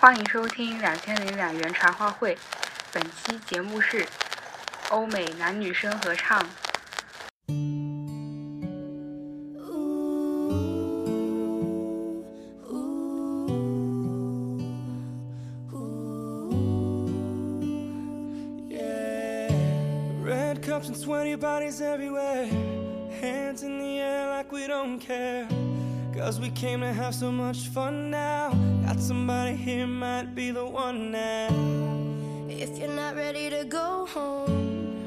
欢迎收听两千零两元茶话会，本期节目是欧美男女生合唱。cups and sweaty bodies everywhere. Hands in the air like we don't care. Cause we came to have so much fun now. Somebody here, might be the one now. If you're not ready to go home,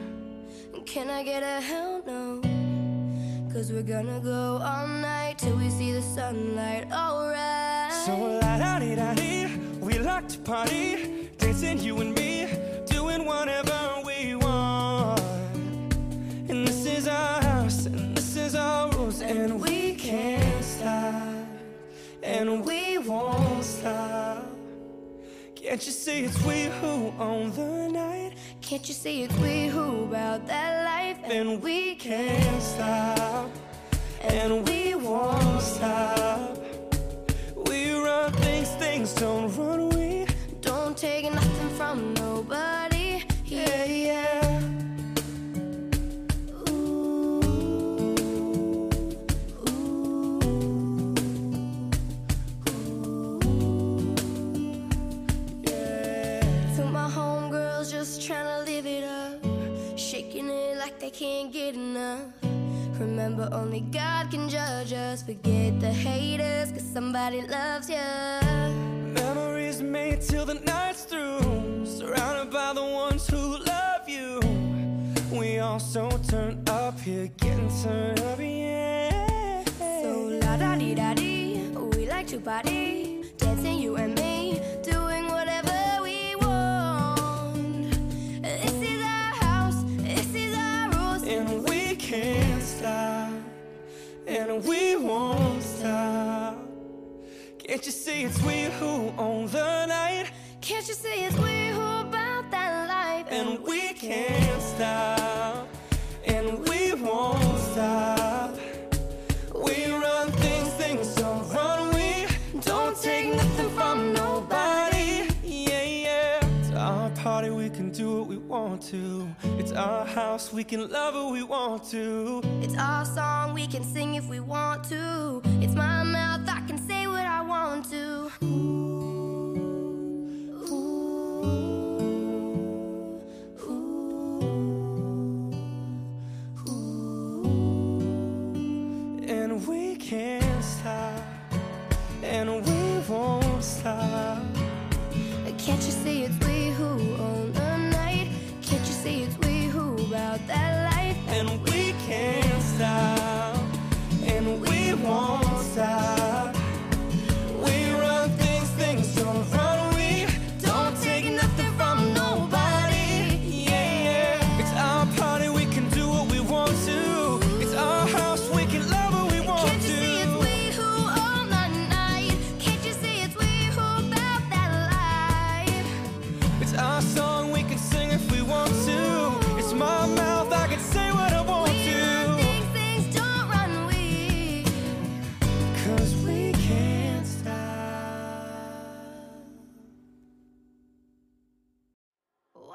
can I get a hell no? Cause we're gonna go all night till we see the sunlight, alright. So la da di da di, we like to party, dancing you and me, Can't you see it's we who own the night? Can't you see it's we who about that life? And we can't stop, and we won't stop. We run things, things don't run. We don't take nothing can't get enough. Remember, only God can judge us. Forget the haters, cause somebody loves ya. Memories made till the night's through, surrounded by the ones who love you. We all so turned up here, getting turned up, yeah. So la da di da di, we like to party, dancing you and me, and we won't stop. Can't you see it's we who own the night? Can't you see it's we who about that life? And we can't stop, want to. It's our house, we can love who we want to. It's our song, we can sing if we want to. It's my mouth, I can say what I want to. And we can't stop, and we won't stop. Can't you see it's we who about that life? And we can't stop, and we won't stop.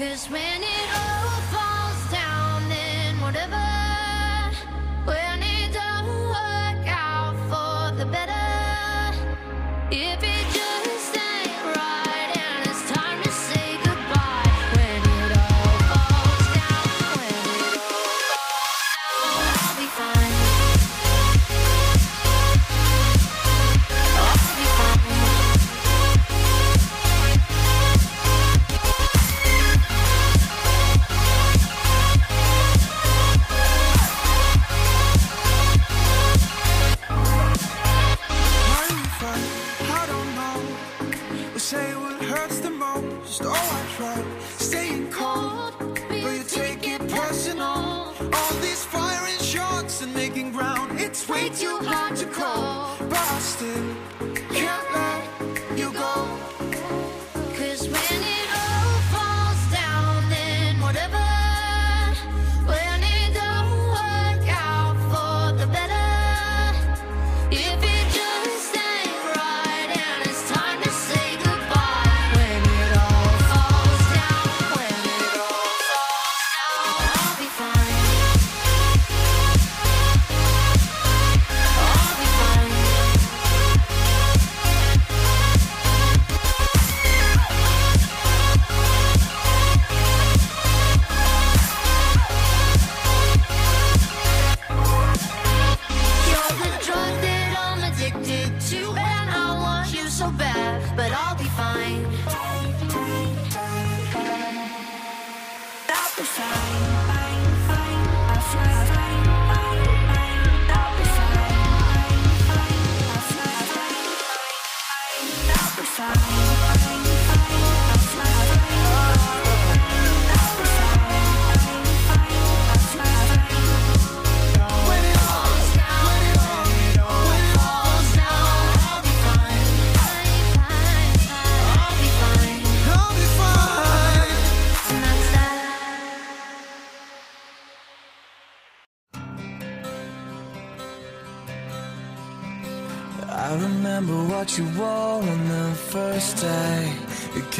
Cause when it all falls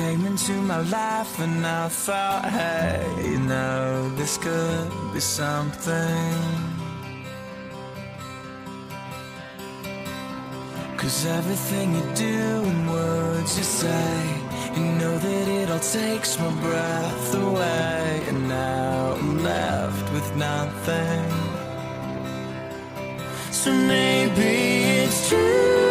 came into my life and I thought, hey, you know, this could be something. Cause everything you do and words you say, you know that it all takes my breath away. And now I'm left with nothing. So maybe it's true.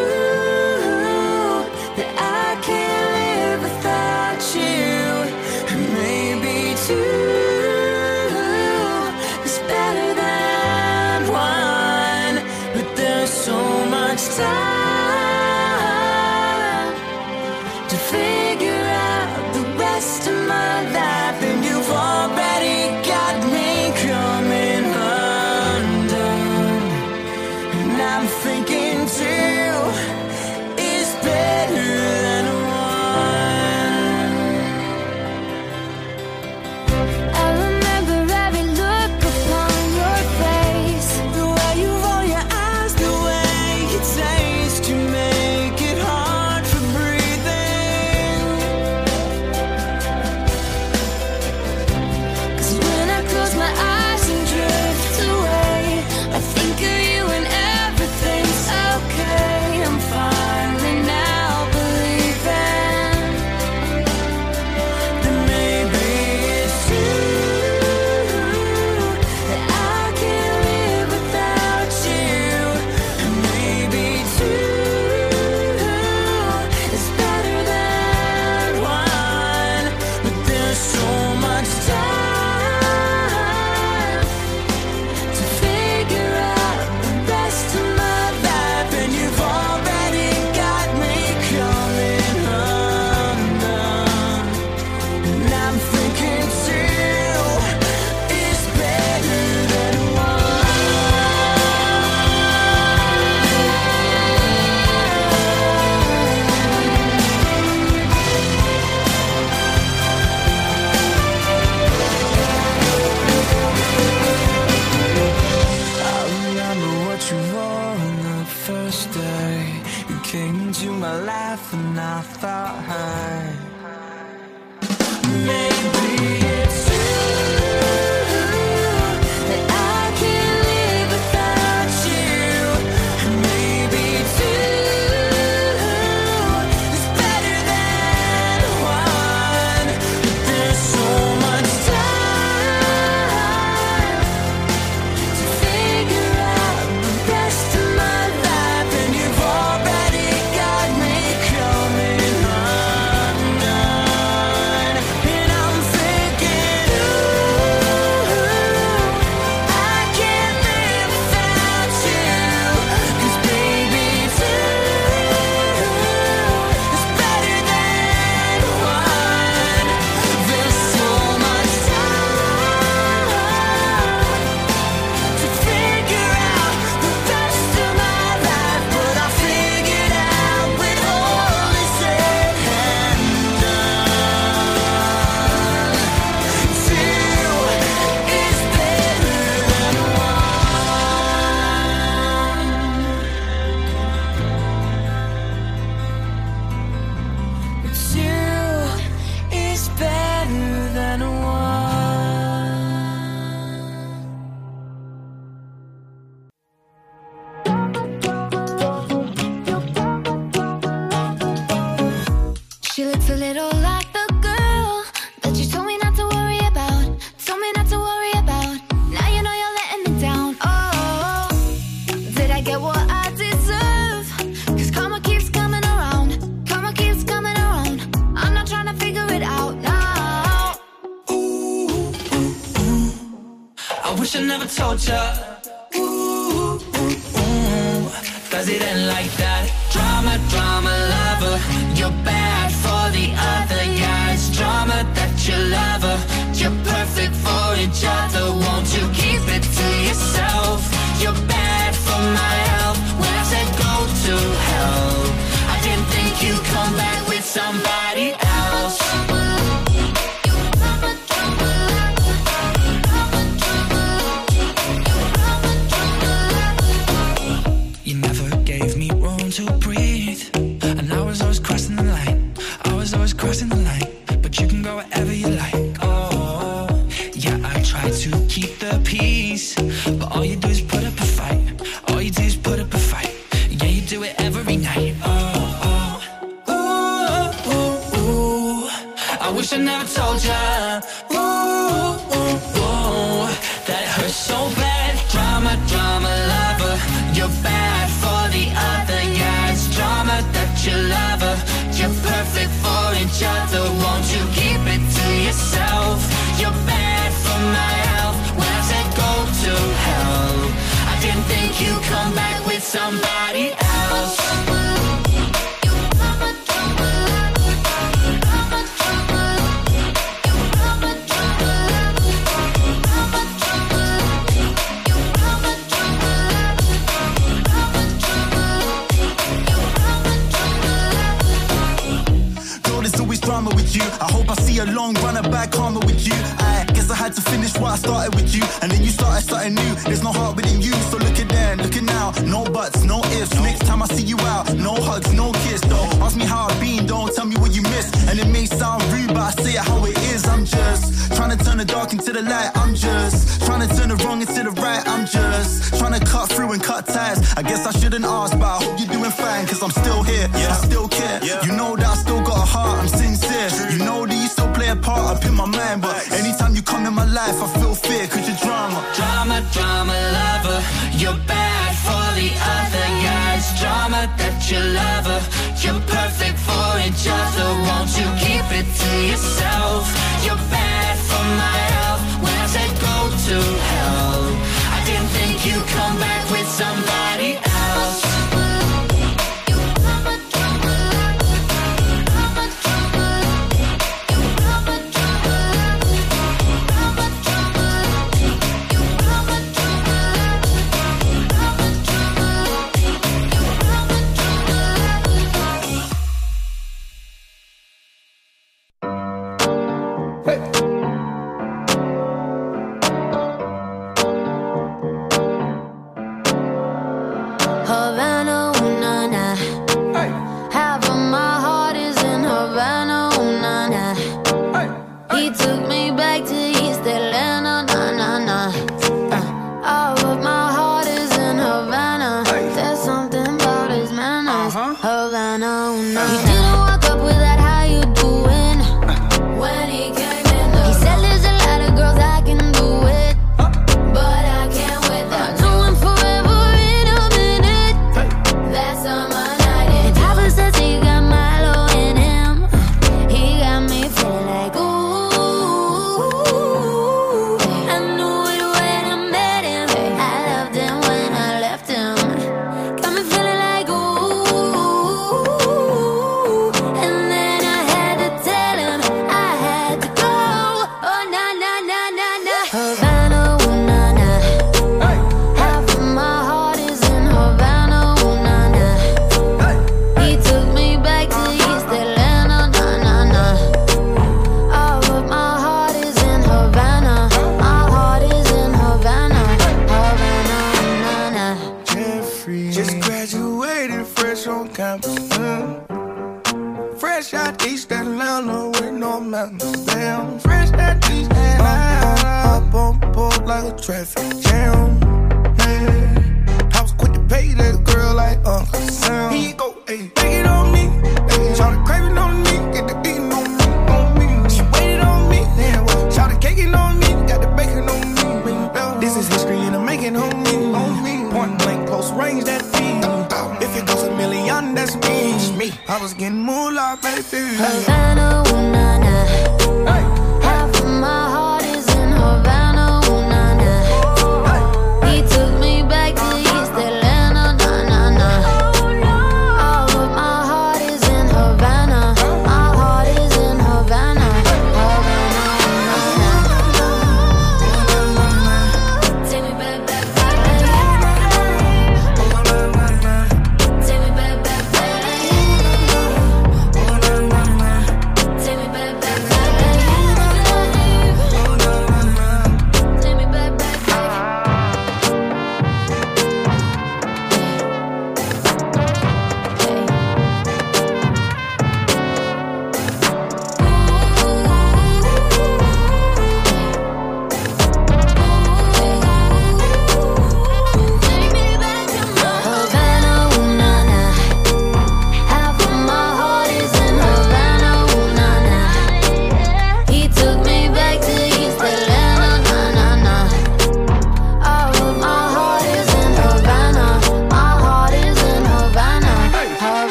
Cause it ain't like that? Drama, drama lover. You're bad for the other Yeah, it's drama that you love her. You're perfect for each other Won't you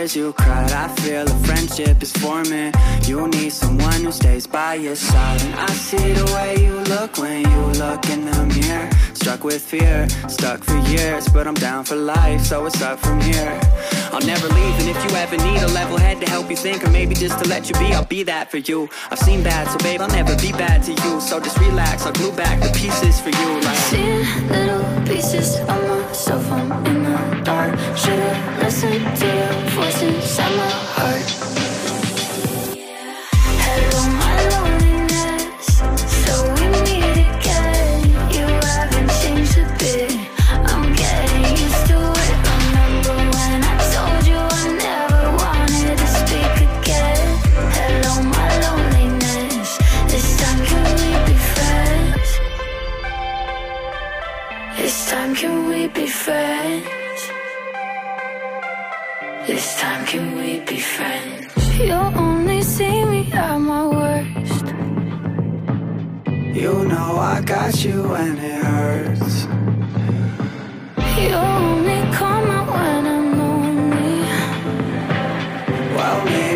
tears you cried. I feel a friendship is forming. You need someone who stays by your side. And I see the way you look when you look in the mirror. Struck with fear, stuck for years But I'm down for life, so it's up from here. I'll never leave, and if you ever need a level head To help you think, or maybe just to let you be I'll be that for you. I've seen bad, so babe, I'll never be bad to you. So just relax, I'll glue back the pieces for you like little pieces of myself, I'm in the dark. Should've listened to you friends? This time can we be friends? You'll only see me at my worst You know I got you when it hurts You only come out when I'm lonely Well, maybe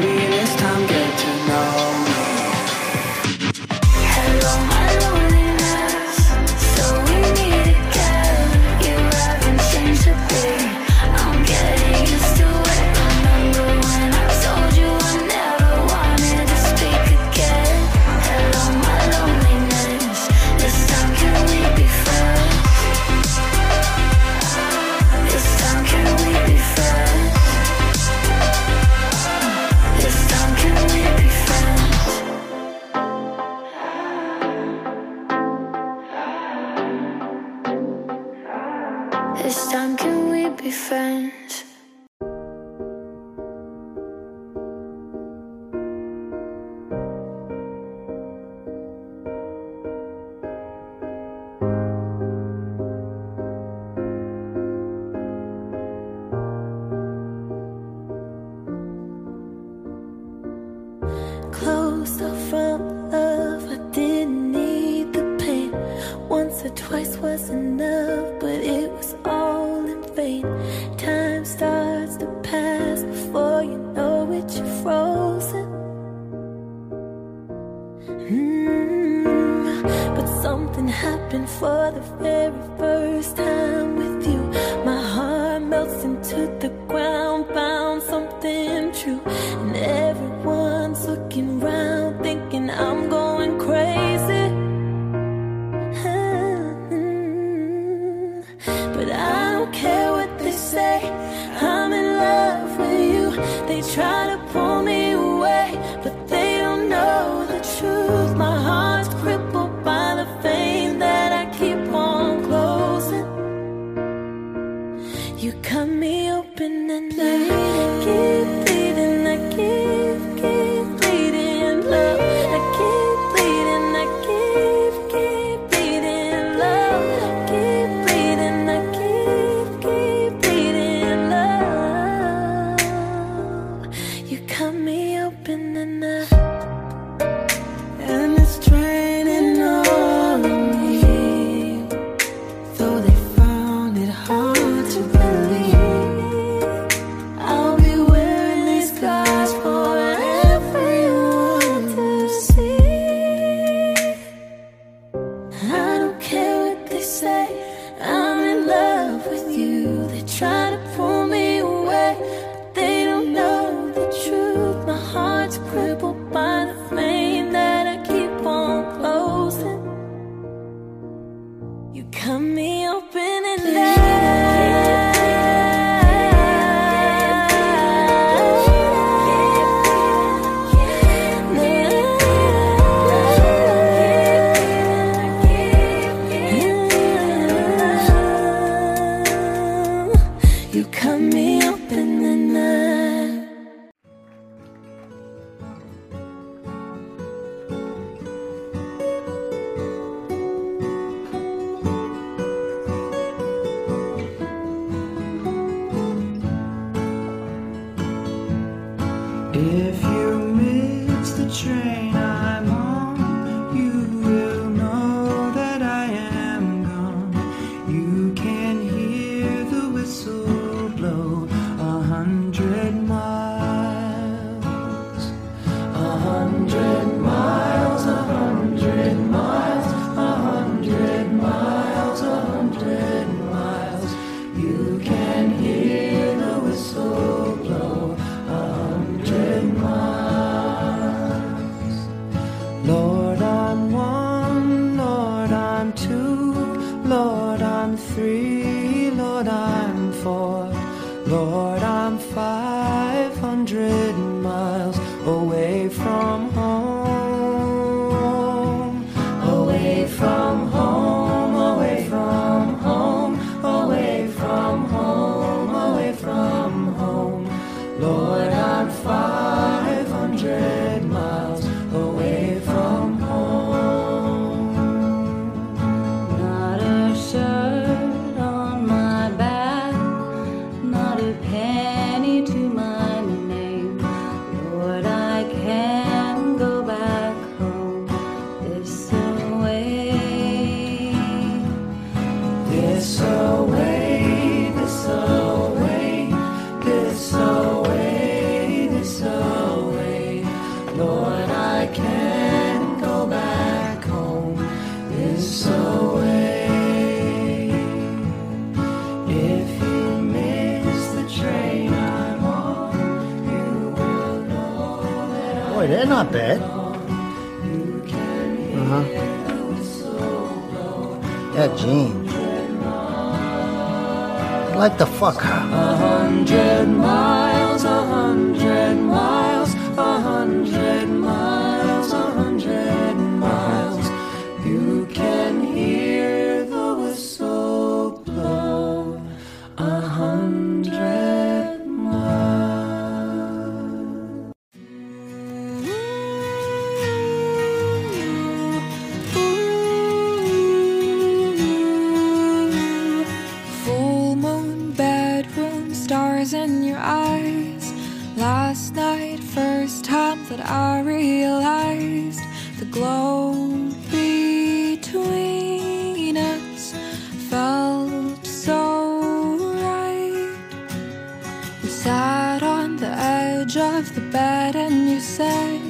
sat on the edge of the bed and you said,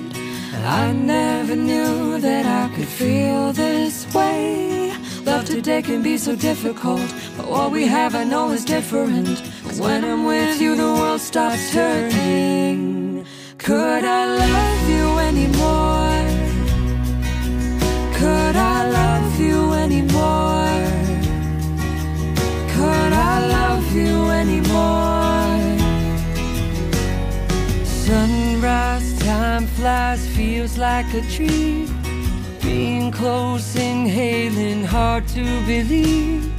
I never knew that I could feel this way. Love today can be so difficult, but what we have I know is different. Cause when I'm with you, the world stops turning. Could I love you? butterflies feels like a dream, Being close, inhaling, hard to believe.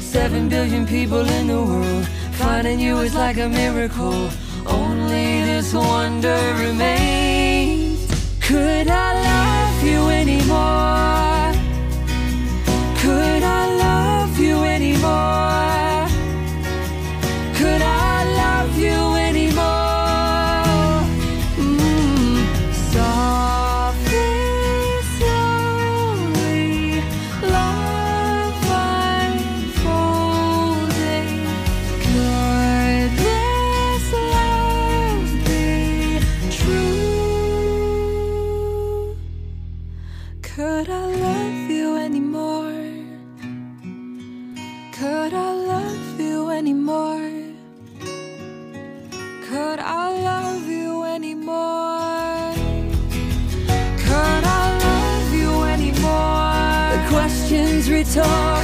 Seven billion people in the world, finding you is like a miracle. Only this wonder remains. Could I love you anymore? Could I love you anymore? Could I? every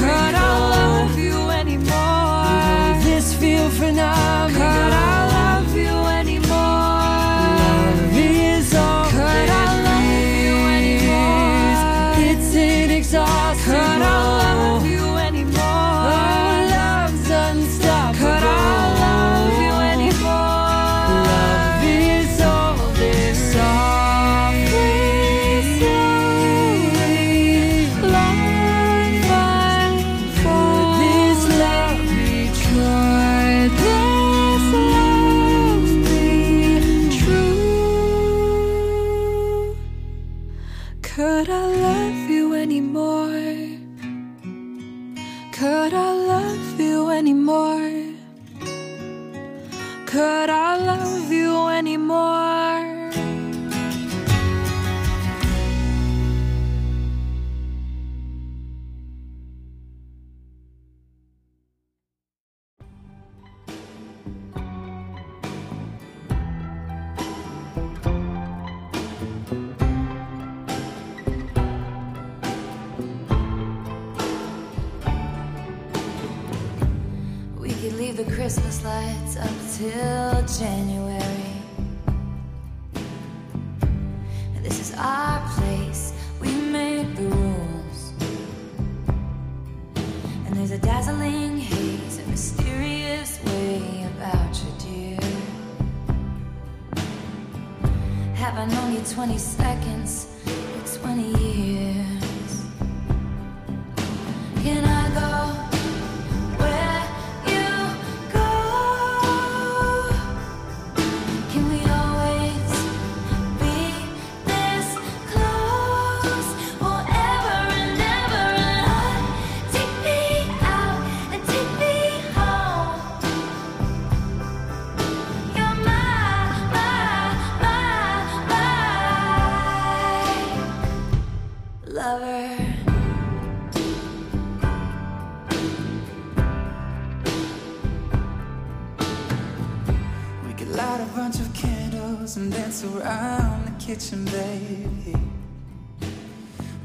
kitchen, baby.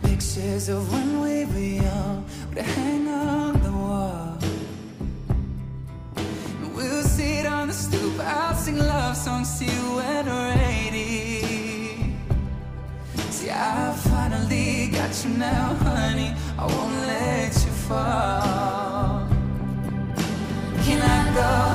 Pictures of when we were young would hang on the wall. And we'll sit on the stoop, I'll sing love songs to you when we're 80. See, I finally got you now, honey. I won't let you fall. Can I go?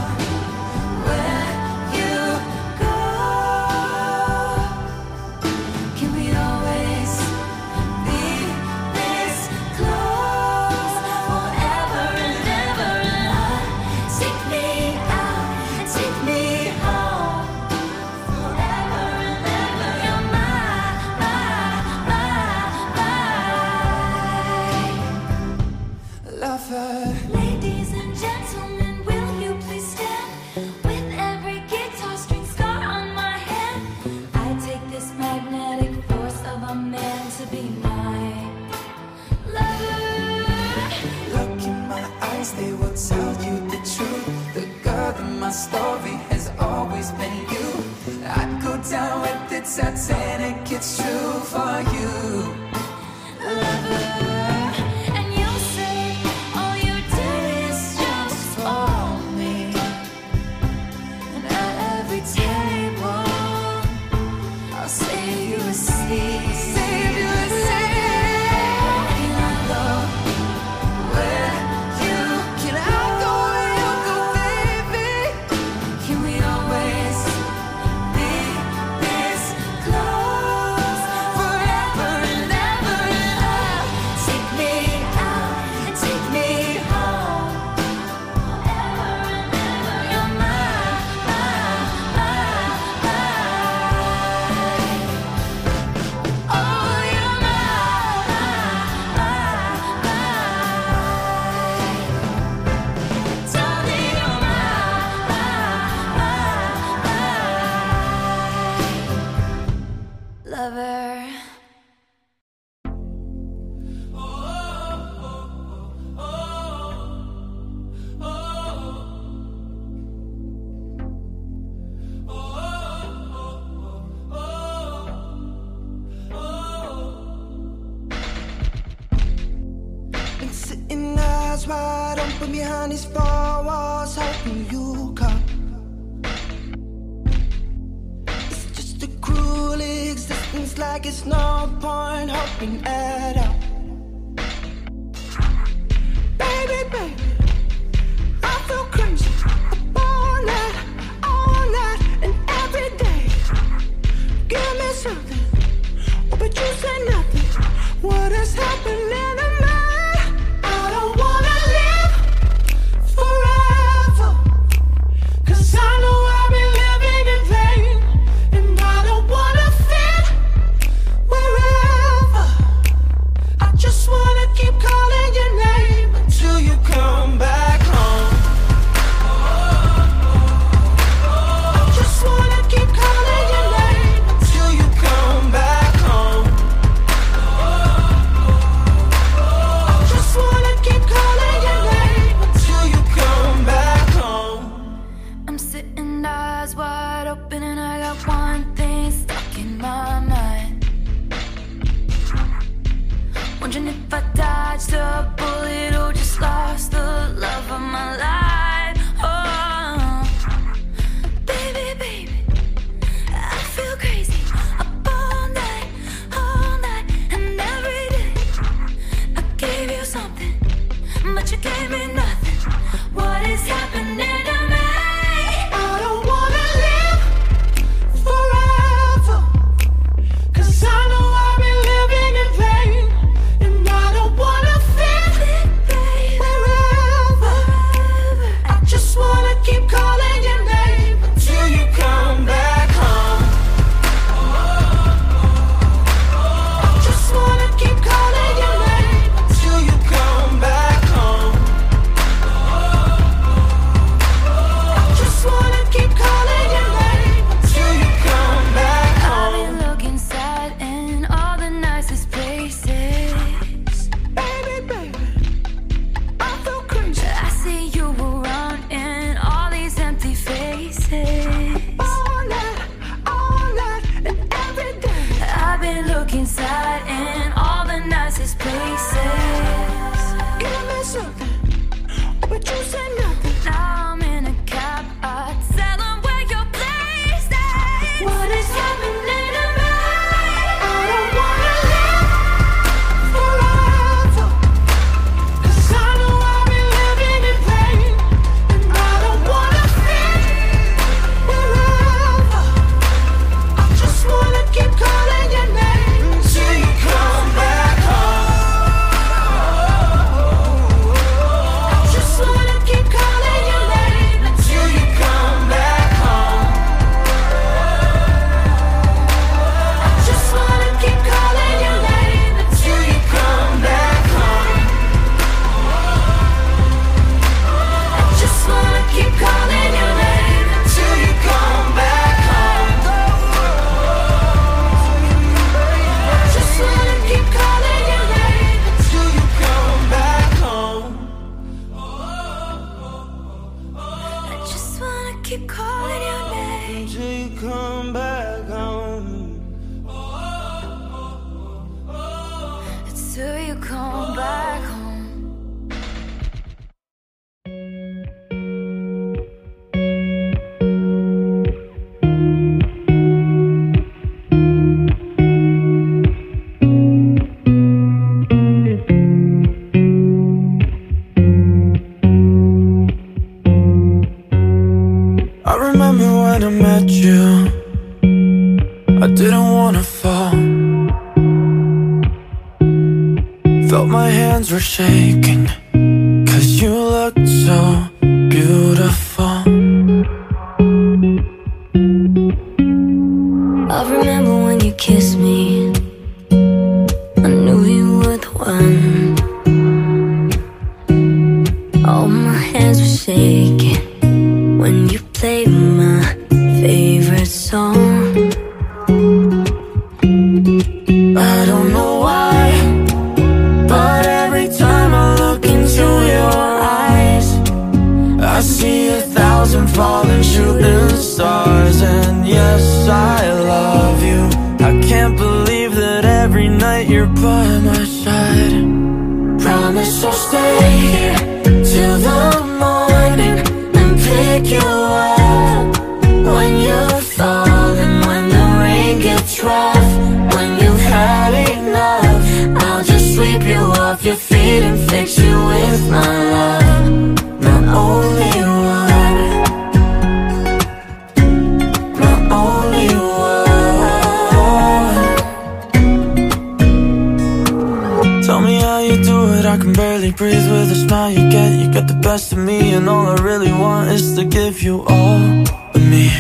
Me, and all I really want is to give you all of me.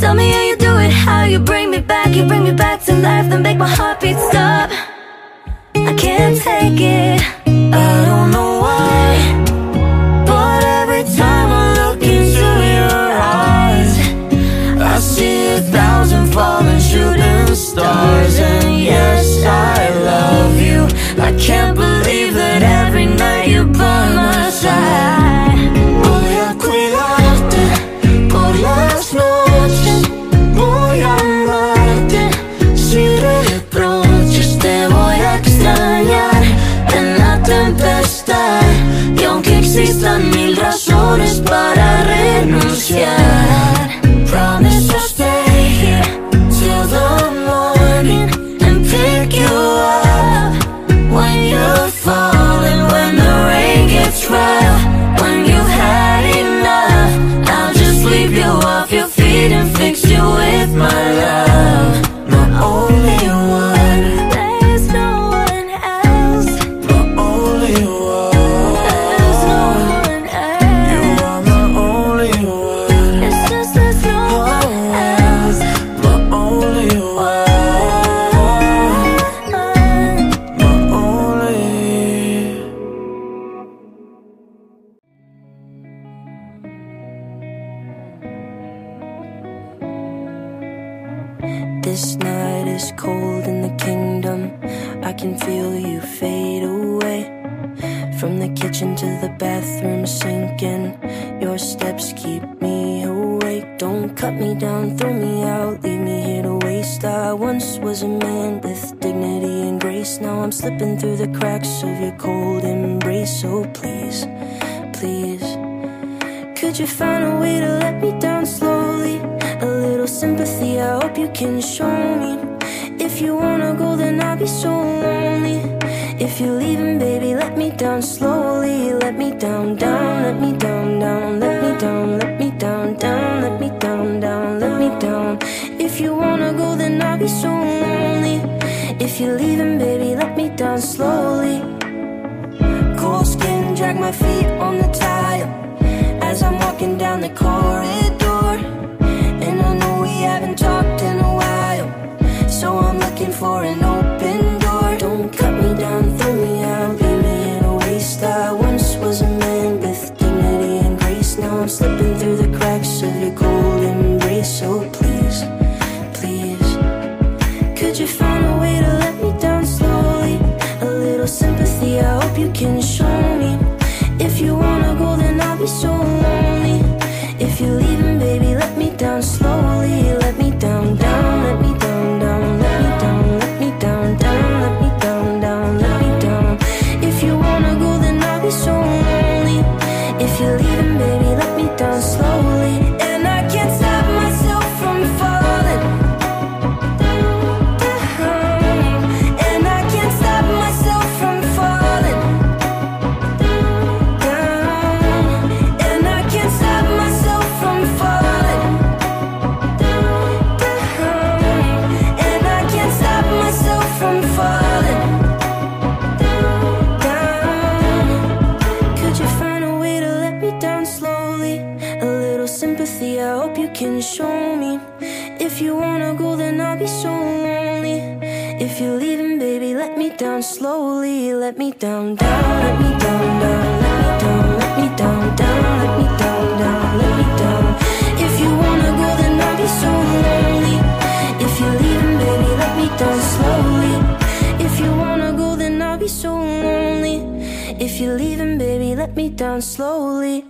Tell me how you do it, how you bring me back. You bring me back to life, then make my heartbeat stop. I can't take it. I don't know why, slipping through the cracks of your cold embrace. So please, please. Could you find a way to let me down slowly? A little sympathy, I hope you can show me. If you wanna go, then I'll be so lonely. If you're leaving, baby, let me down slowly. Let me down, down, let me down, down, let me down, let me down, down, let me down, down, let me down. If you wanna go, then I'll be so lonely. If you're leaving, baby, let me down slowly. Cold skin, drag my feet on the tile as I'm walking down the corridor. And I know we haven't talked in a while, so I'm looking for an open door. Don't cut me down, throw me out, leave me in a waste. I once was a man with dignity and grace. Now I'm slipping through the cracks of your cold embrace. So please, sympathy, I hope you can show me. If you wanna go, then I'll be so lonely. If you If leaving, baby, let me down slowly.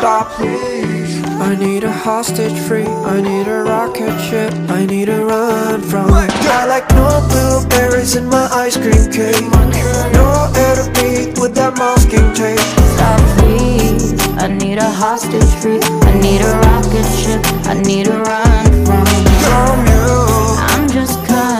Stop, please. I need a hostage free. I need a rocket ship. I need to run from. I like no blueberries in my ice cream cake. No air to breathe with that masking tape. Stop, please. I need a hostage free. I need a rocket ship. I need to run from. From you. I'm just kinda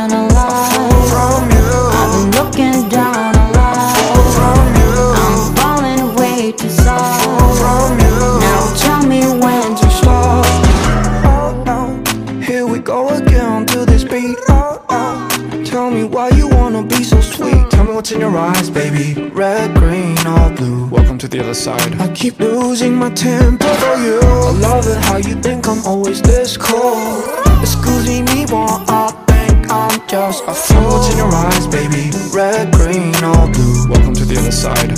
what's in your eyes, baby. Red, green, or blue. Welcome to the other side. I keep losing my temper for you. I love it how you think I'm always this cold. Excuse me, but I think I'm just a fool. What's in your eyes, baby. Red, green, or blue. Welcome to the other side.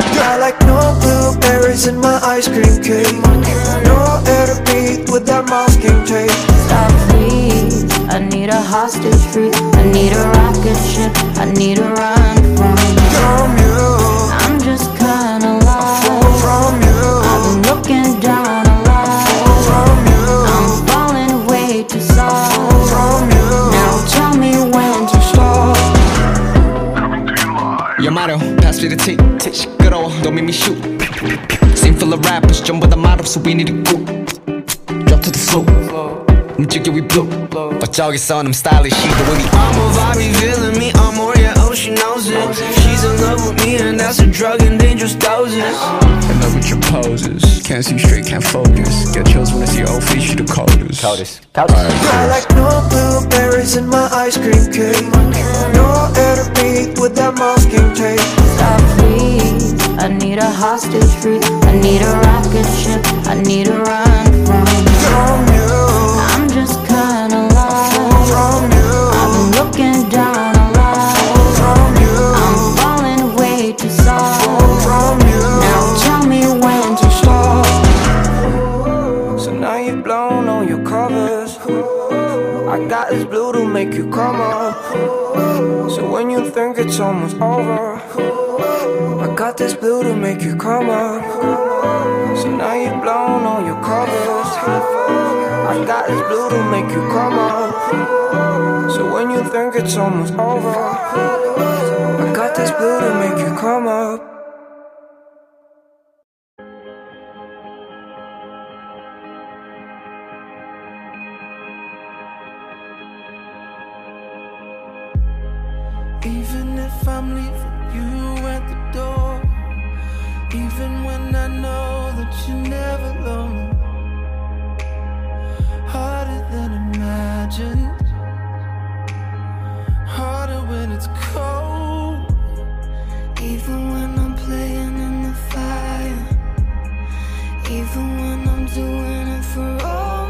I like no blueberries in my ice cream cake. No air to breathe with that masking tape hostage free. I need a rocket ship, I need a run from you. I'm just kinda lost. From you. I've been looking down a lot. From you. I'm falling way too soft from you. Now tell me when to stop. Coming to Yamato, pass me the tea, tea, girl, don't make me shoot. Same full of rappers, jump with the model, so we need to go chick, but y'all get on them stylish, she the willy. I'm a vibe revealing me, I'm more, yeah, oh, she knows it. She's in love with me, and that's a drug and dangerous doses. In love with your poses, can't see straight, can't focus. Get chills when I see old face, she the coldest. Coldest. coldest. Right, I like no blueberries in my ice cream cake. No air to beat with that masking tape. Stop me, I need a hostage free. I need a rocket ship, I need a run from. Make you come up. So when you think it's almost over, I got this blue to make you come up. So now you're blown on your covers. I got this blue to make you come up. So when you think it's almost over, I got this blue to make you come up. if I'm leaving you at the door. Even when I know that you're never lonely, harder than imagined, harder when it's cold. Even when I'm playing in the fire, even when I'm doing it for all.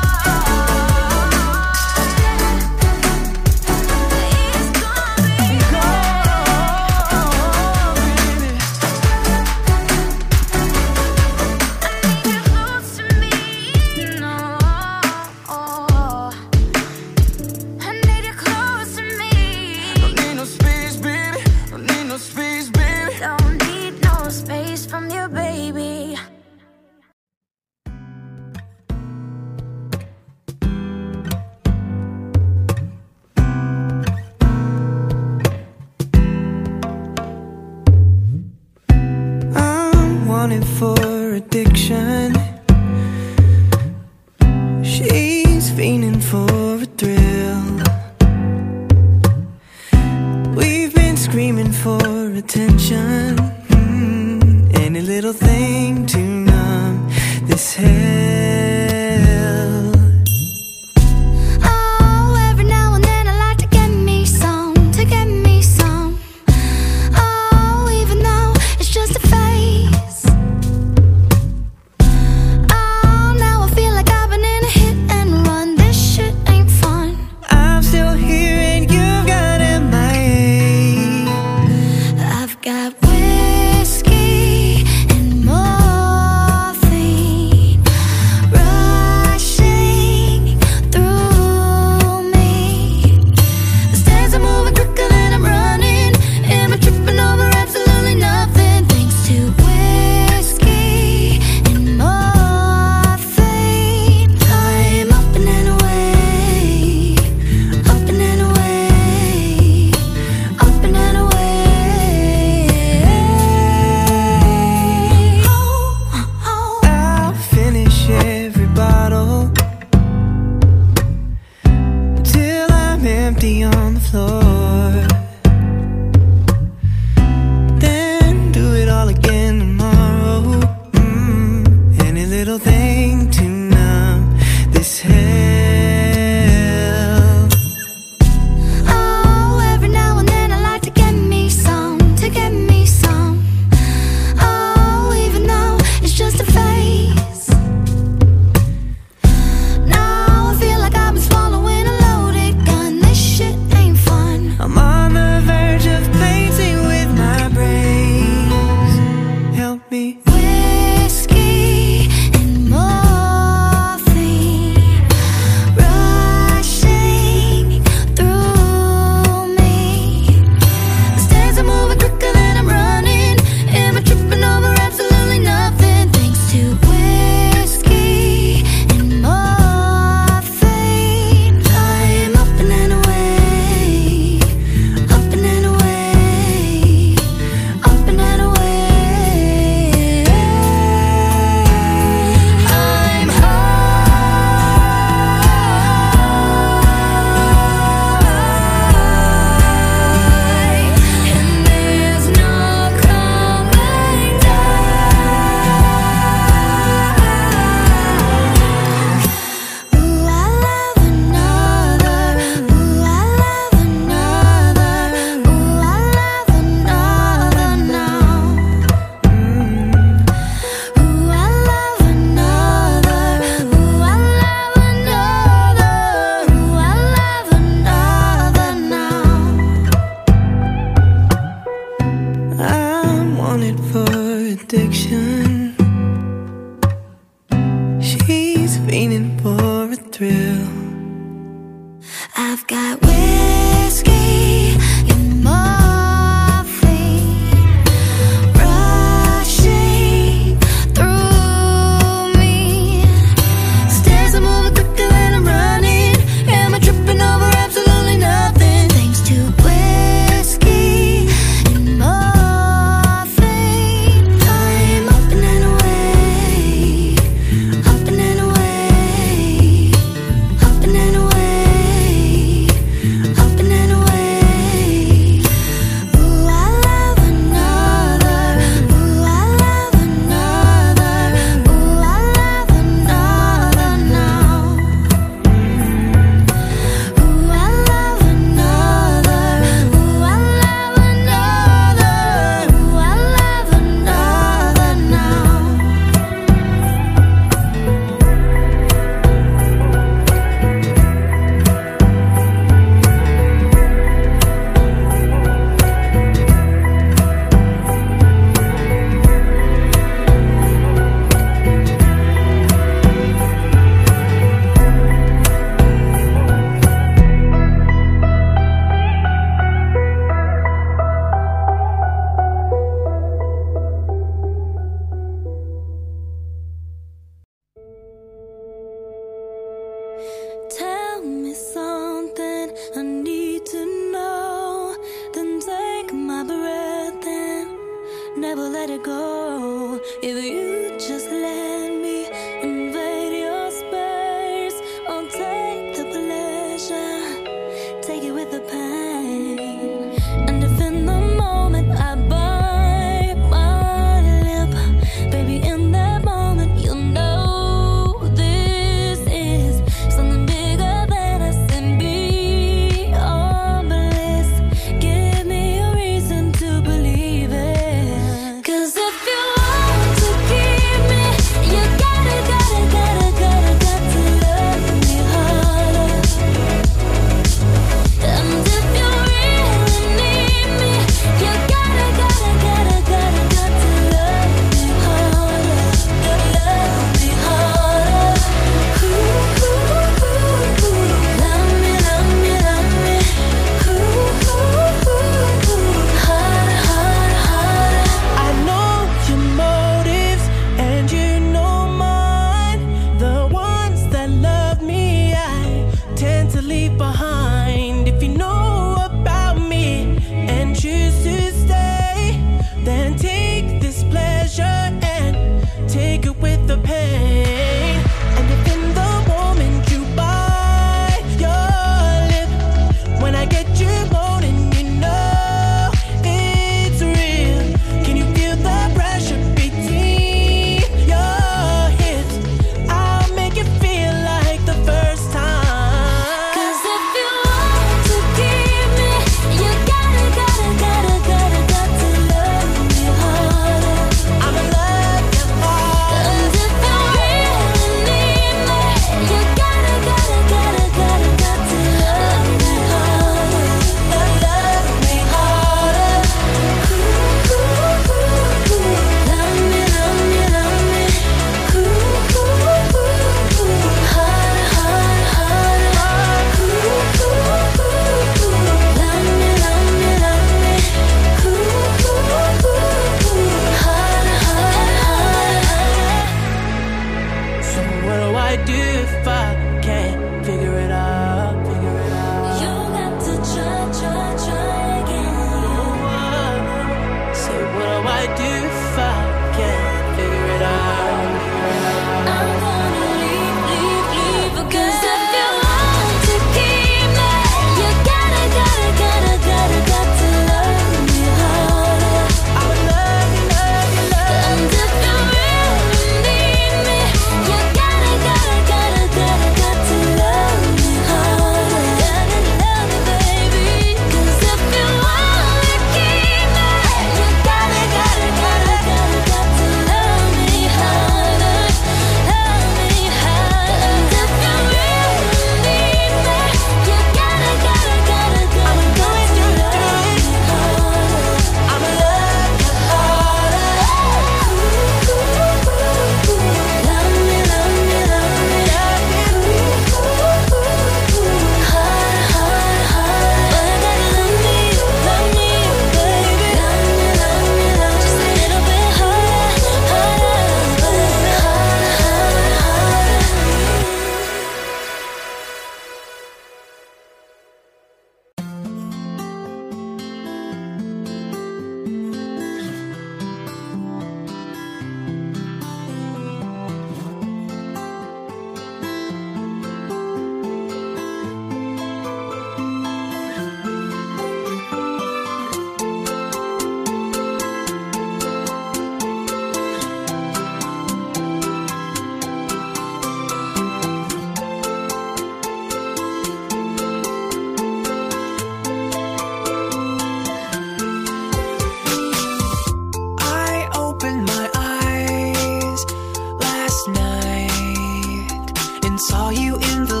you in the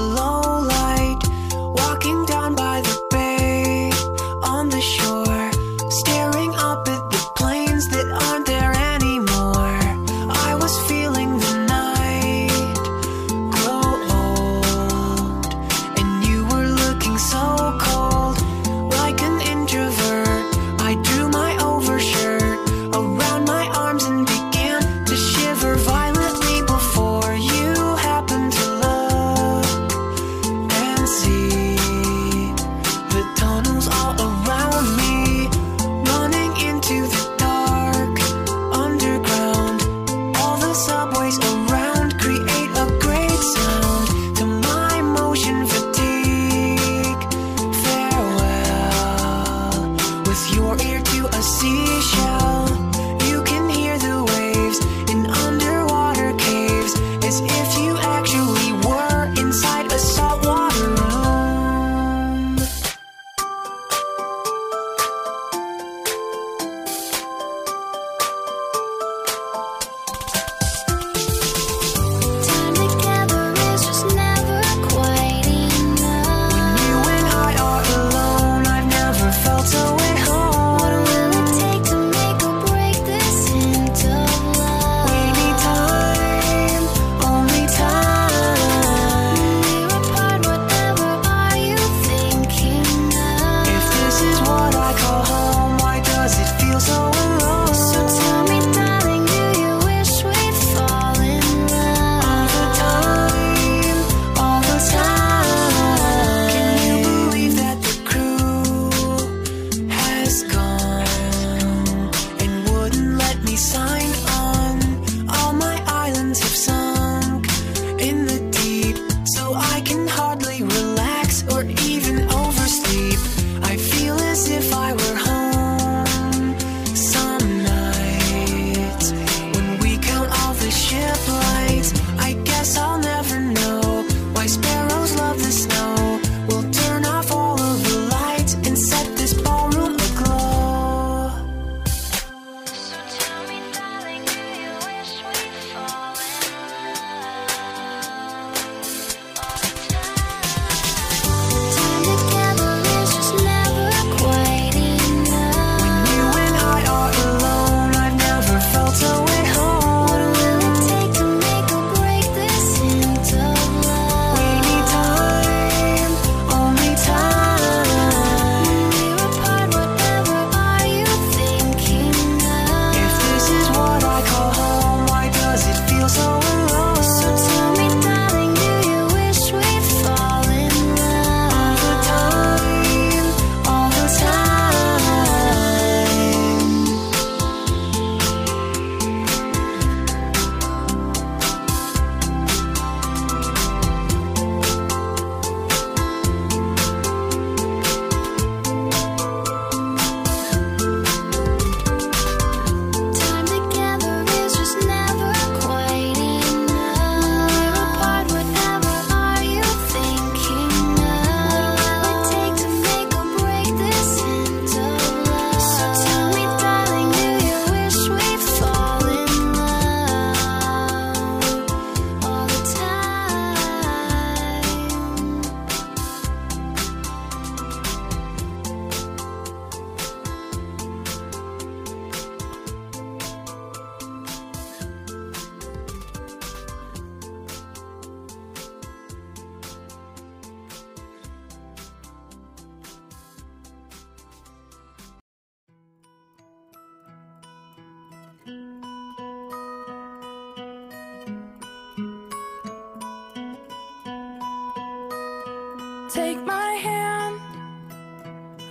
Take my hand,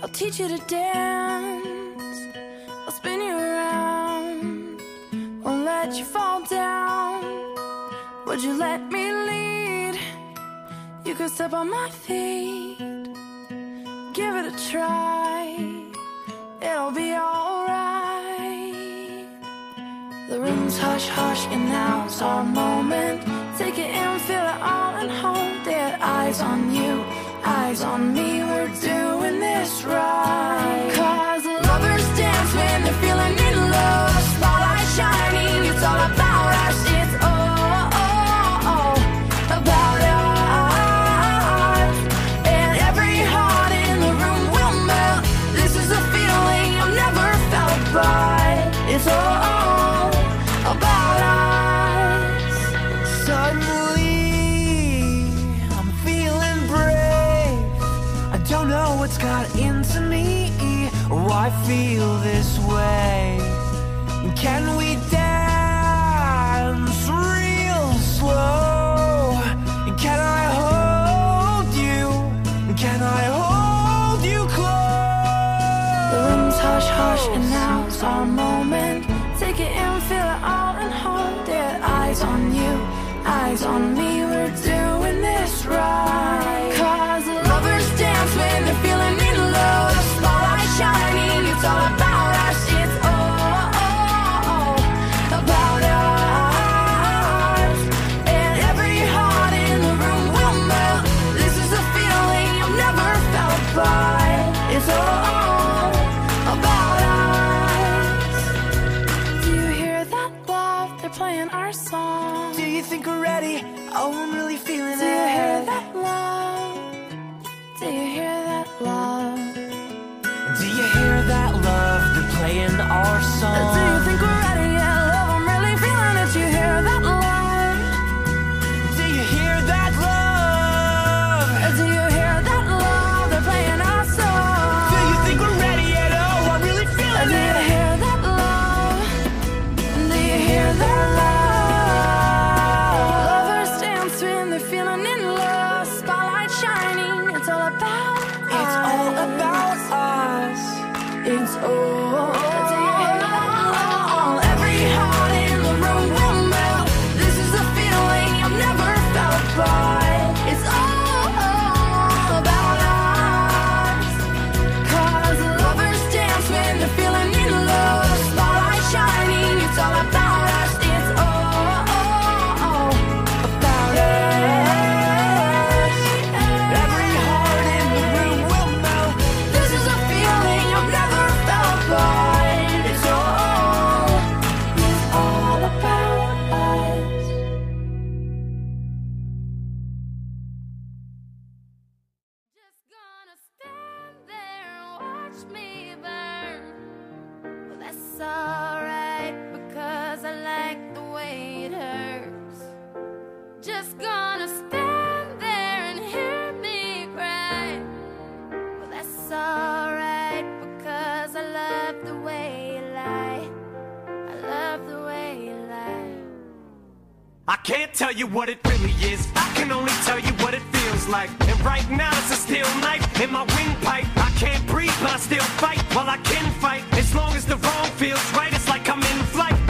I'll teach you to dance. I'll spin you around, won't let you fall down. Would you let me lead? You could step on my feet, give it a try, it'll be alright. The room's hush hush, and now's our moment. Take it in, feel it all, and hold it, eyes on you eyes on me were doing feel this way? Can we dance real slow? Can I hold you? Can I hold you close? The room's hush hush and now's our moment. Take it in, feel it out and hold it. Eyes on you, eyes on me alright because I like the way it hurts. Just gonna stand there and hear me cry. Well, that's alright because I love the way you lie. I love the way you lie. I can't tell you what it really is. I can only tell you what it feels like. And right now it's a steel knife in my windpipe. I can't breathe, but I still fight, I can fight. As long as the wrong feels right, it's like I'm in flight.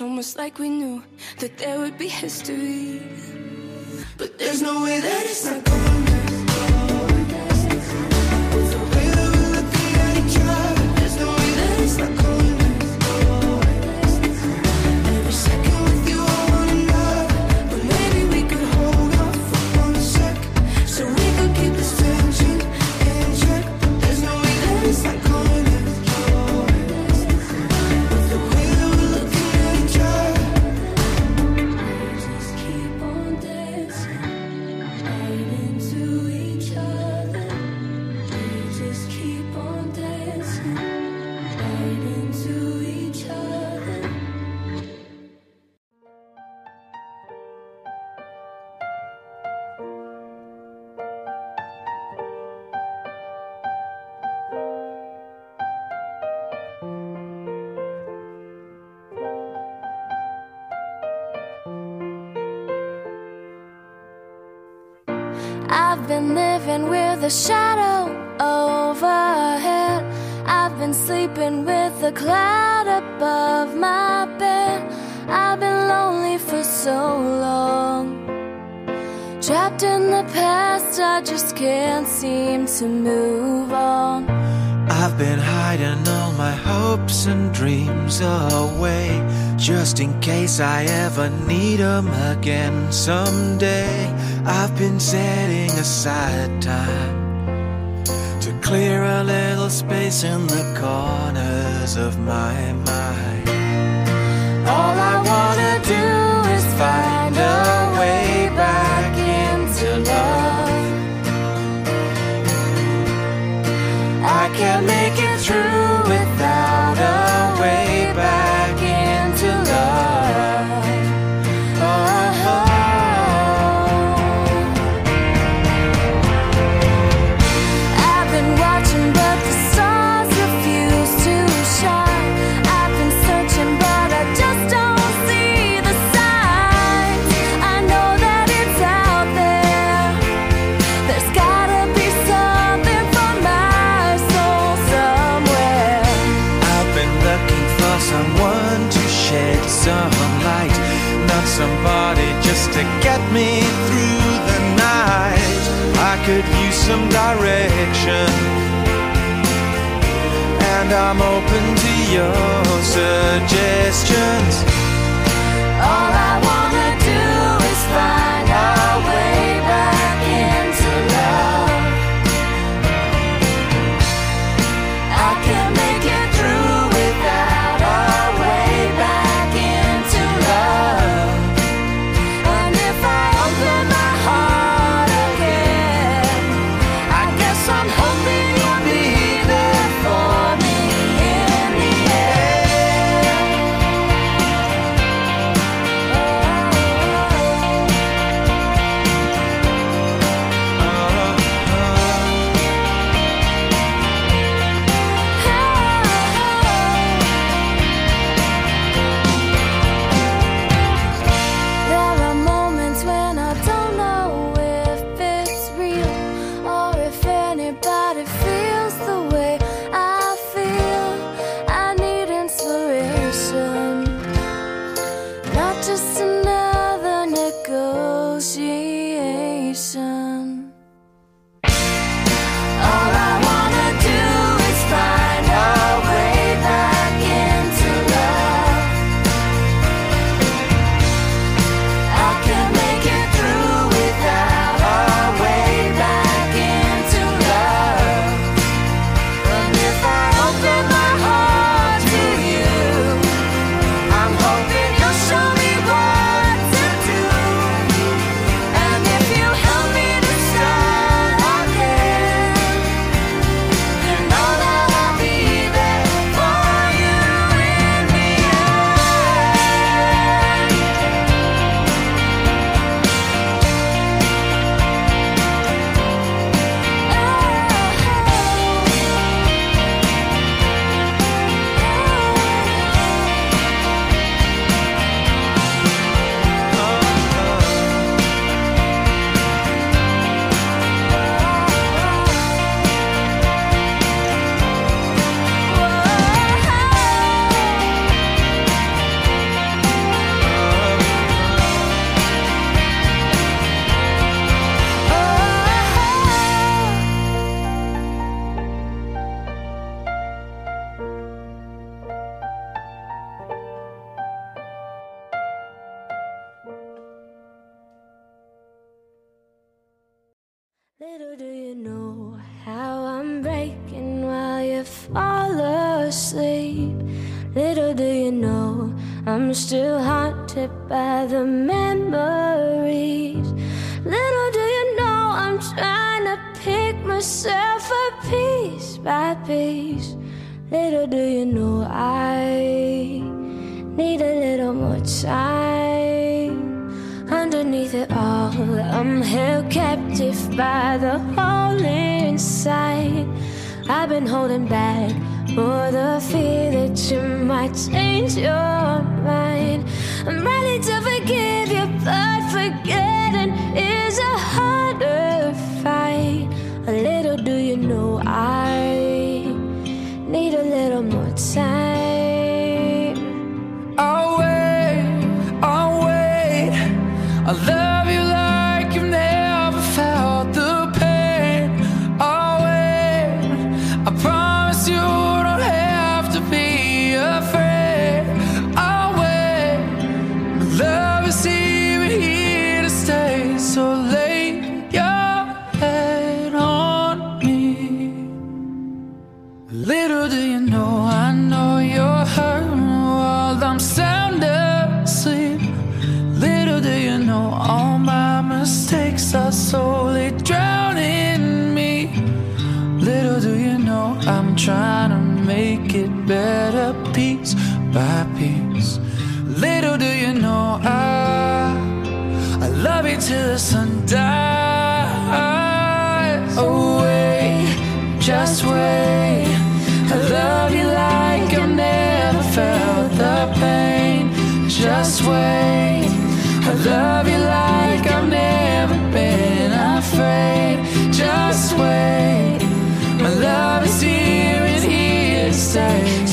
Almost like we knew that there would be history. Shadow overhead. I've been sleeping with a cloud above my bed. I've been lonely for so long. Trapped in the past, I just can't seem to move on. I've been hiding all my hopes and dreams away Just in case I ever need 'em again someday I've been setting aside time clear a little space in the corners of my mind. All I wanna do is find a way back into love. I can't make it through could use some direction, and I'm open to your suggestions. I'm still haunted by the memories. Little do you know I'm trying to pick myself up piece by piece. Little do you know I need a little more time. Underneath it all, I'm held captive by the hole inside. I've been holding back or the fear that you might change your mind. I'm ready to forgive you, but forgetting is a harder fight. A little do you know I need a little more time. Trying to make it better piece by piece. Little do you know I, I love you till the sun dies. Oh wait, just wait. I love you like I've never felt the pain. Just wait. I love you like I've never been afraid. Just wait. My love is here and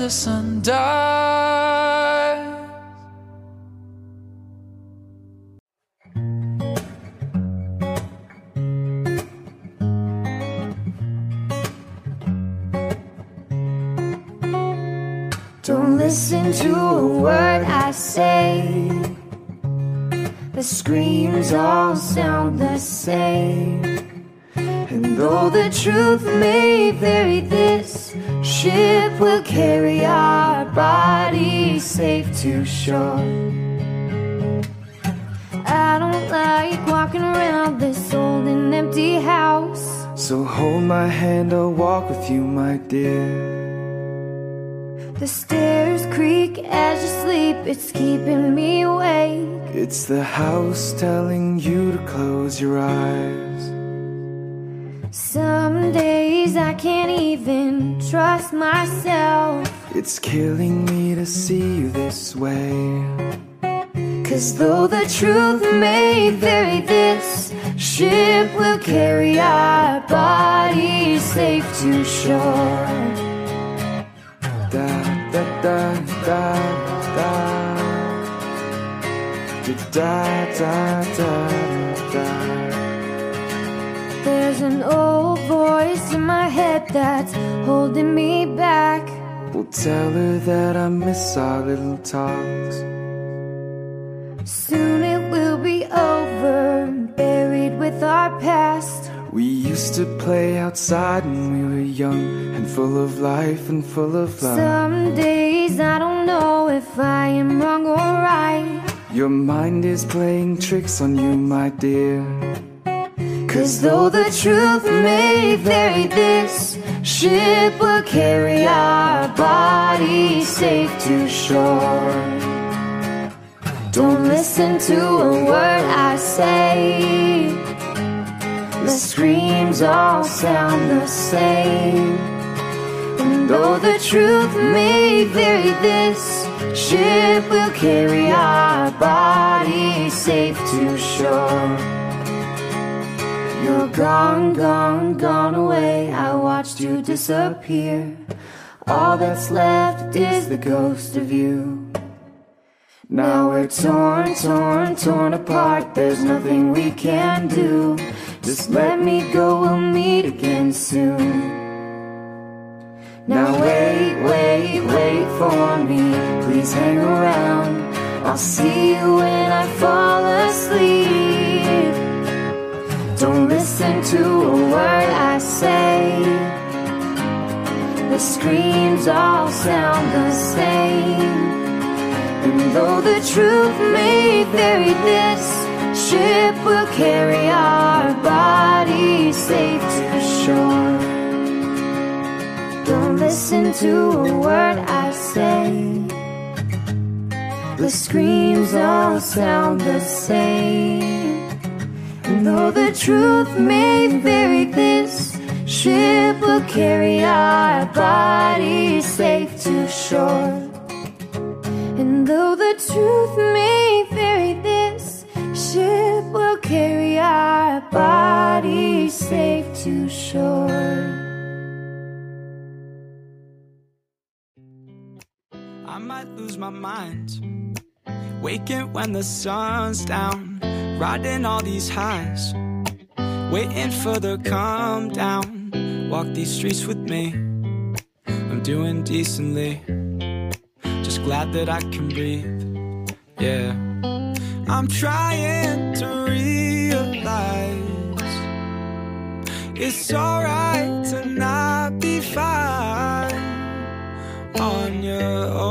the sun dies. Don't listen to a word I say. The screams all sound the same. Though the truth may vary, this ship will carry our bodies safe to shore. I don't like walking around this old and empty house. So hold my hand, I'll walk with you, my dear. The stairs creak as you sleep, it's keeping me awake. It's the house telling you to close your eyes. Some days I can't even trust myself. It's killing me to see you this way. Cause though the truth may vary, this ship will carry our bodies safe to shore. Da da da da da. Da da da da da. There's an old voice in my head that's holding me back. We'll tell her that I miss our little talks. Soon it will be over, buried with our past. We used to play outside when we were young and full of life and full of love. Some days I don't know if I am wrong or right. Your mind is playing tricks on you, my dear. Cause though the truth may vary, this ship will carry our bodies safe to shore. Don't listen to a word I say. The screams all sound the same. And though the truth may vary, this ship will carry our bodies safe to shore. You're gone, gone, gone away. I watched you disappear. All that's left is the ghost of you. Now we're torn, torn, torn apart. There's nothing we can do. Just let me go, we'll meet again soon. Now wait, wait, wait for me. Please hang around. I'll see you when I fall asleep. Don't listen to a word I say. The screams all sound the same. And though the truth may vary, this ship will carry our bodies safe to shore. Don't listen to a word I say. The screams all sound the same. And though the truth may vary, this ship will carry our bodies safe to shore. And though the truth may vary, this ship will carry our bodies safe to shore. I might lose my mind, waking when the sun's down. Riding all these highs, waiting for the calm down. Walk these streets with me, I'm doing decently. Just glad that I can breathe, yeah. I'm trying to realize it's alright to not be fine on your own.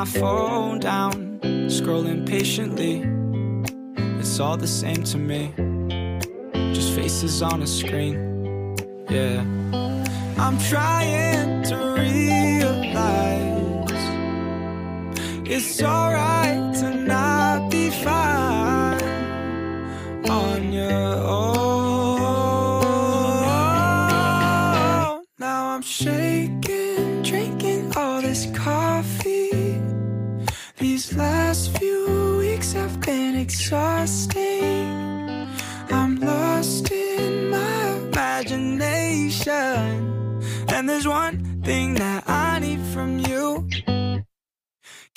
my phone down, scrolling patiently. It's all the same to me, just faces on a screen. Yeah, I'm trying to realize it's alright.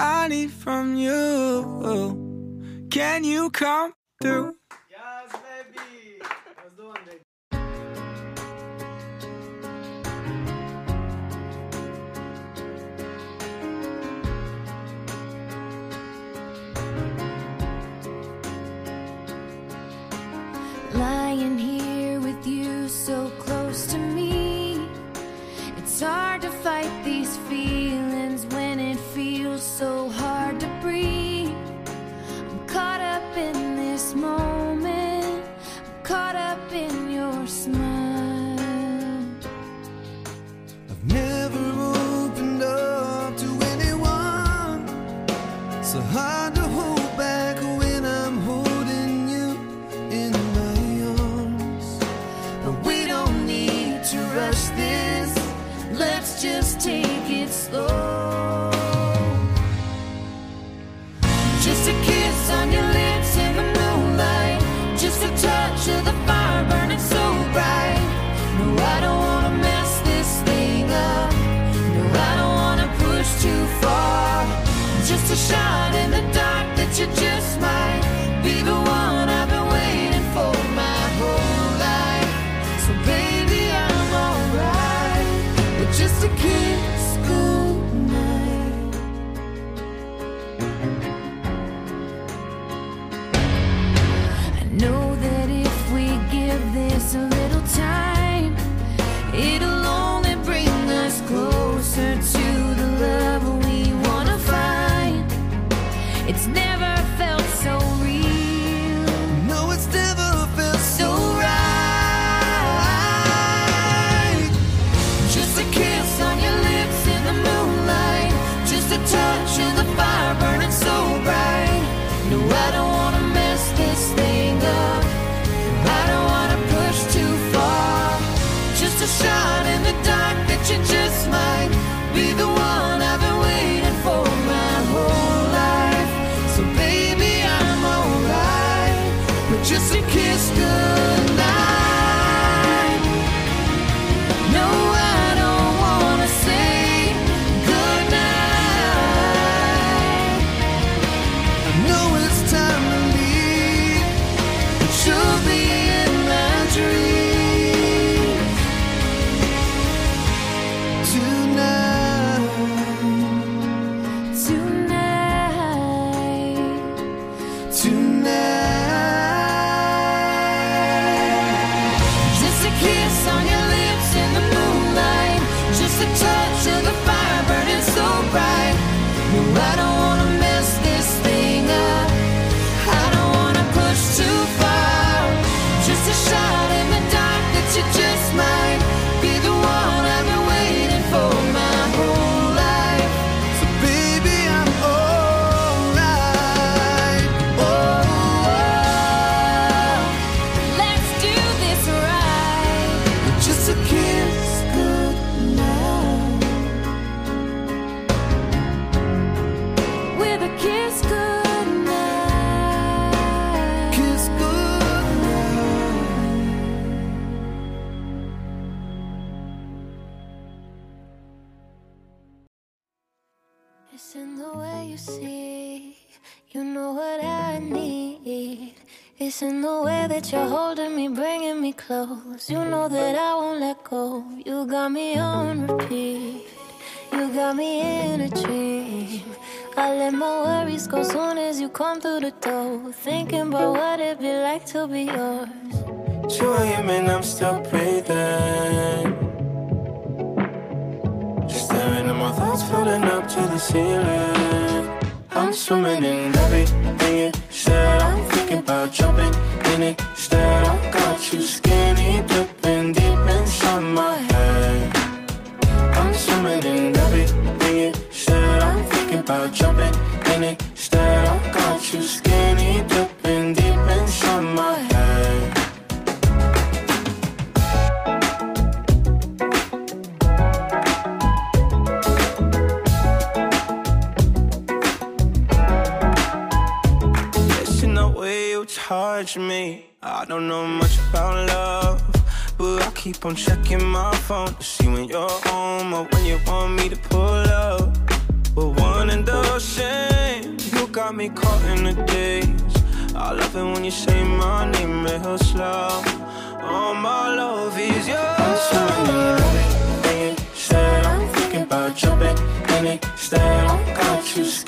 I need from you. Can you come through? Yes, baby. Let's do one, baby. Lying here with you so shine. You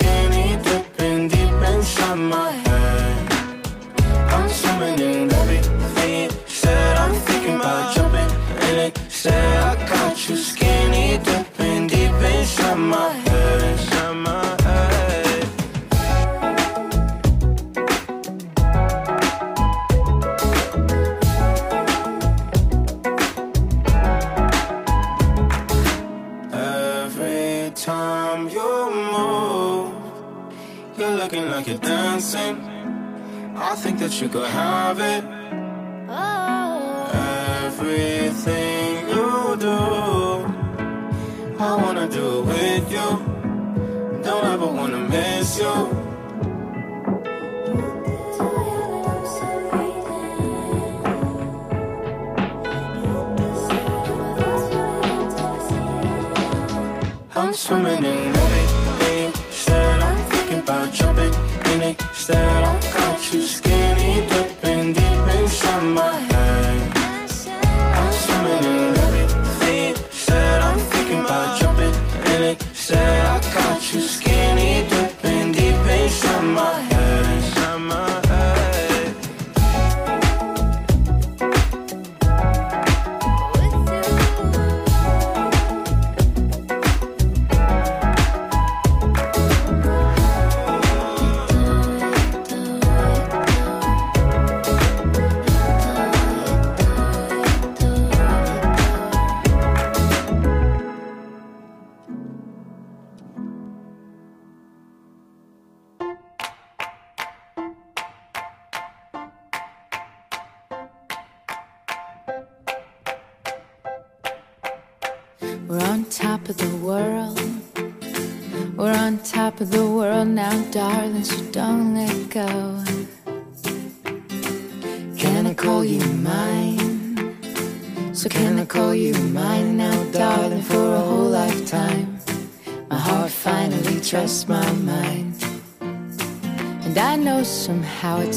somehow it's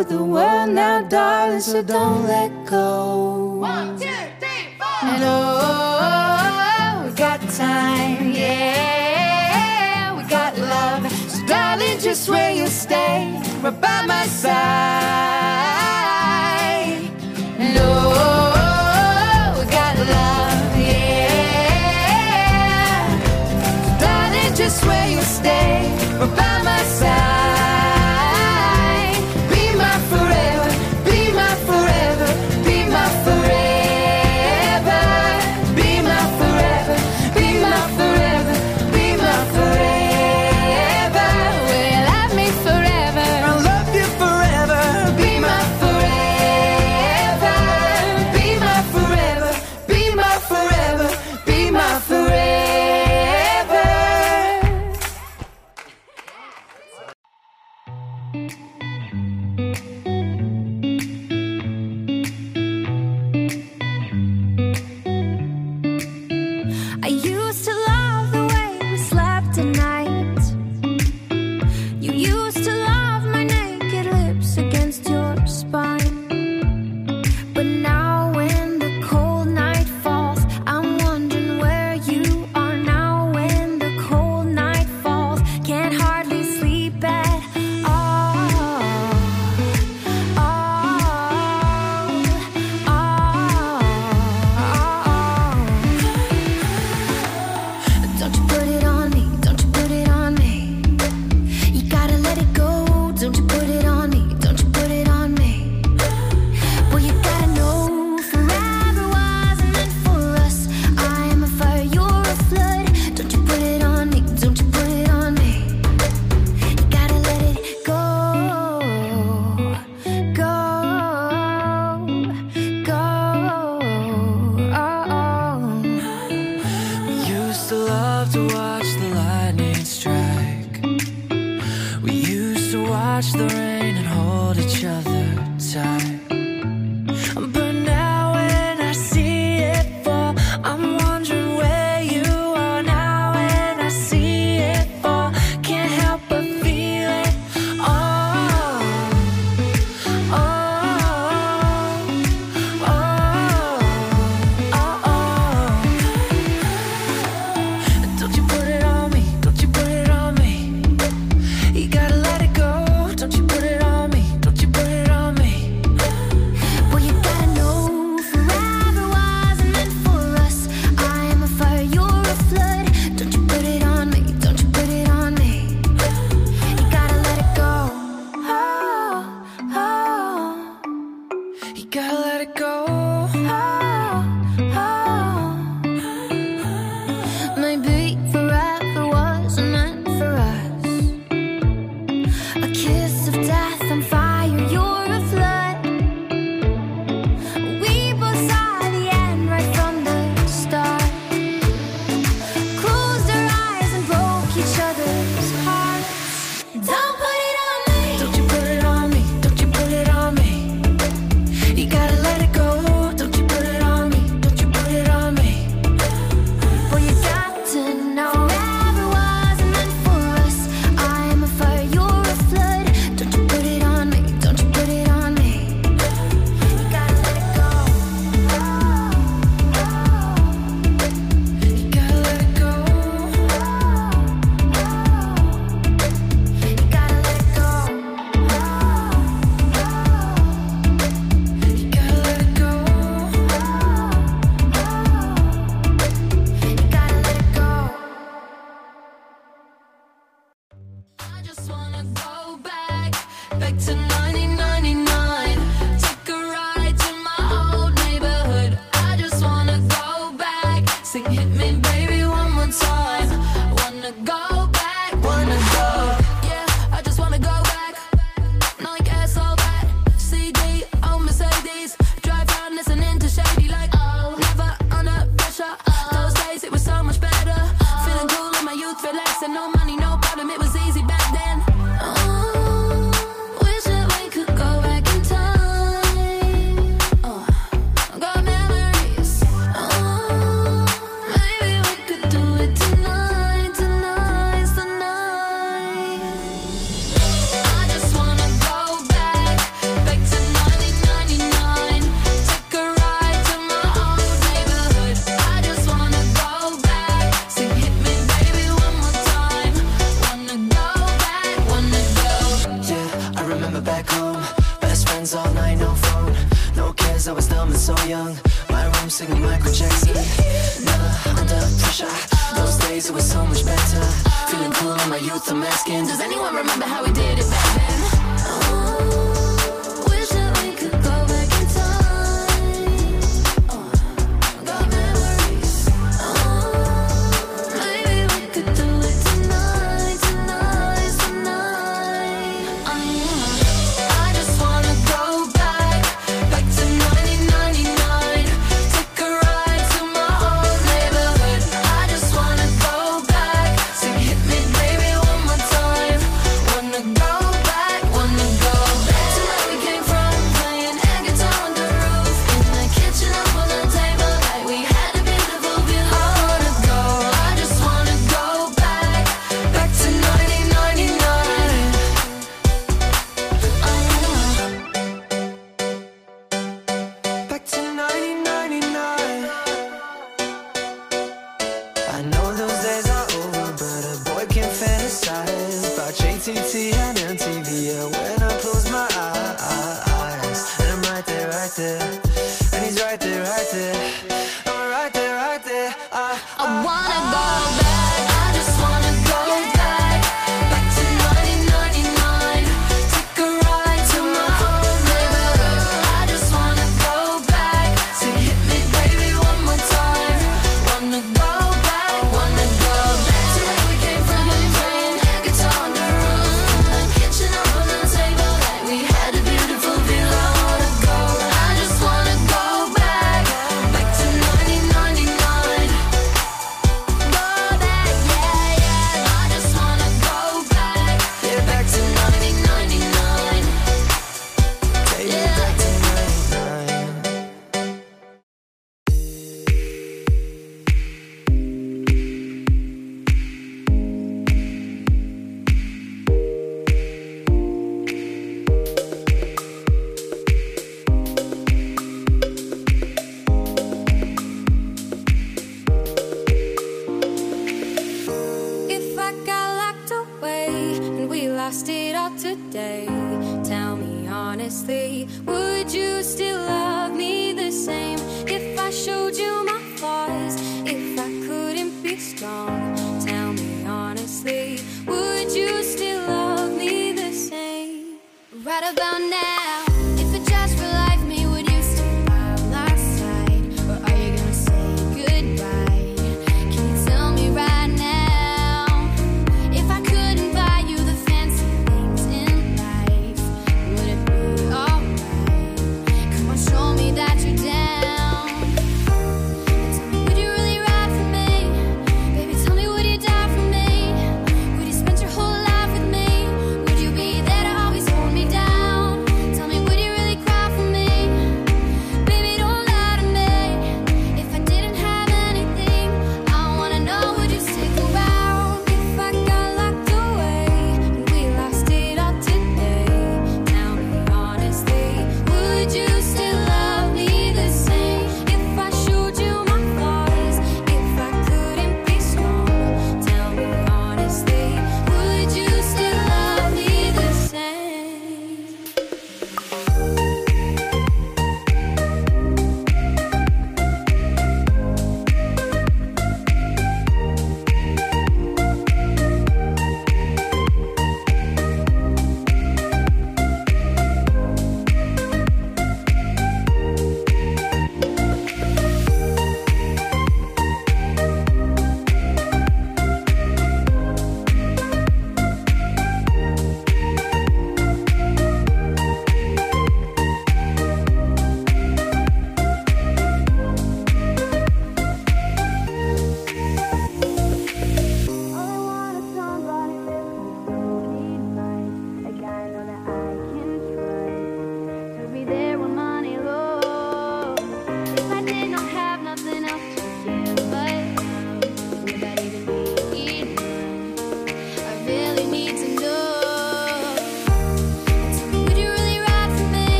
of the world now, darling, so don't let go. One, two, three, four. And oh, we got time, yeah, we got love. So, darling, just where you stay, right by my side.